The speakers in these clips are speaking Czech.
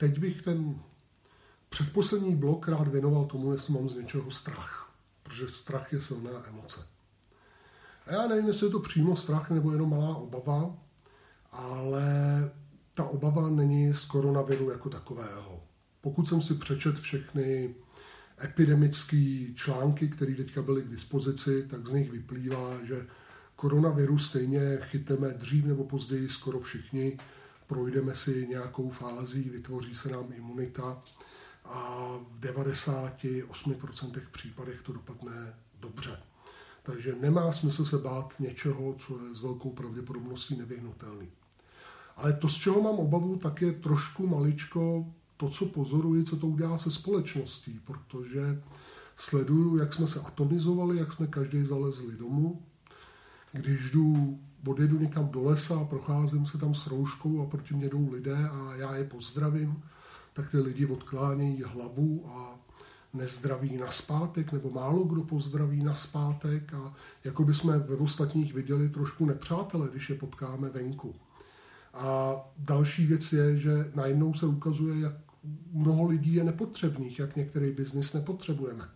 teď bych ten předposlední blok rád věnoval tomu, jestli mám z něčeho strach. Protože strach je silná emoce. A já nevím, jestli je to přímo strach nebo jenom malá obava, ale ta obava není z koronaviru jako takového. Pokud jsem si přečet všechny epidemické články, které teďka byly k dispozici, tak z nich vyplývá, že koronavirus stejně chyteme dřív nebo později skoro všichni, projdeme si nějakou fází, vytvoří se nám imunita a v 98% případech to dopadne dobře. Takže nemá smysl se bát něčeho, co je s velkou pravděpodobností nevyhnutelný. Ale to, z čeho mám obavu, tak je trošku maličko to, co pozoruji, co to udělá se společností, protože sleduju, jak jsme se atomizovali, jak jsme každý zalezli domů. Když jdu, odjedu někam do lesa procházím se tam s rouškou a proti mě jdou lidé a já je pozdravím, tak ty lidi odklánějí hlavu a nezdraví na zpátek, nebo málo kdo pozdraví na zpátek a jako by jsme ve ostatních viděli trošku nepřátele, když je potkáme venku. A další věc je, že najednou se ukazuje, jak mnoho lidí je nepotřebných, jak některý biznis nepotřebujeme.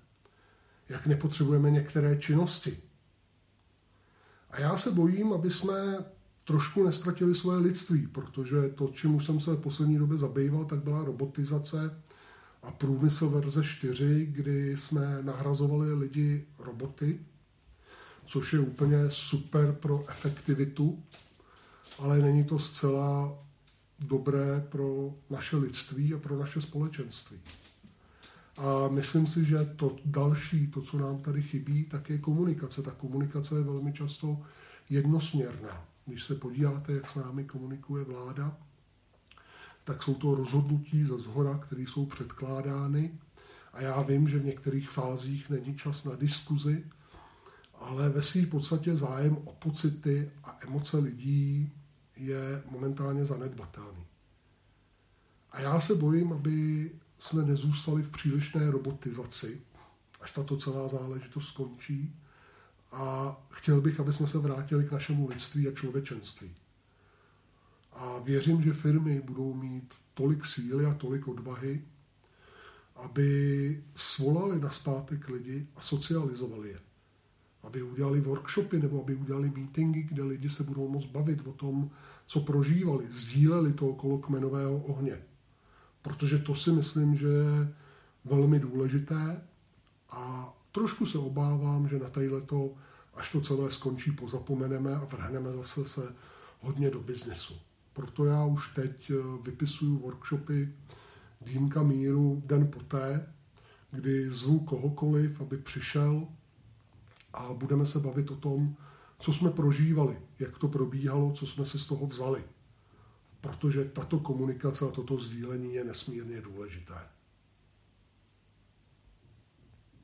Jak nepotřebujeme některé činnosti. A já se bojím, aby jsme trošku nestratili svoje lidství, protože to, čím už jsem se v poslední době zabýval, tak byla robotizace a průmysl verze 4, kdy jsme nahrazovali lidi roboty, což je úplně super pro efektivitu, ale není to zcela dobré pro naše lidství a pro naše společenství. A myslím si, že to další, to, co nám tady chybí, tak je komunikace. Ta komunikace je velmi často jednosměrná. Když se podíváte, jak s námi komunikuje vláda, tak jsou to rozhodnutí ze zhora, které jsou předkládány. A já vím, že v některých fázích není čas na diskuzi, ale ve své podstatě zájem o pocity a emoce lidí je momentálně zanedbatelný. A já se bojím, aby jsme nezůstali v přílišné robotizaci, až tato celá záležitost skončí. A chtěl bych, aby jsme se vrátili k našemu lidství a člověčenství. A věřím, že firmy budou mít tolik síly a tolik odvahy, aby svolali na zpátek lidi a socializovali je. Aby udělali workshopy nebo aby udělali meetingy, kde lidi se budou moct bavit o tom, co prožívali, sdíleli to okolo kmenového ohně. Protože to si myslím, že je velmi důležité a trošku se obávám, že na to, až to celé skončí, pozapomeneme a vrhneme zase se hodně do biznesu. Proto já už teď eh, vypisuju workshopy Dýmka míru den poté, kdy zvu kohokoliv, aby přišel a budeme se bavit o tom, co jsme prožívali, jak to probíhalo, co jsme si z toho vzali. Protože tato komunikace a toto sdílení je nesmírně důležité.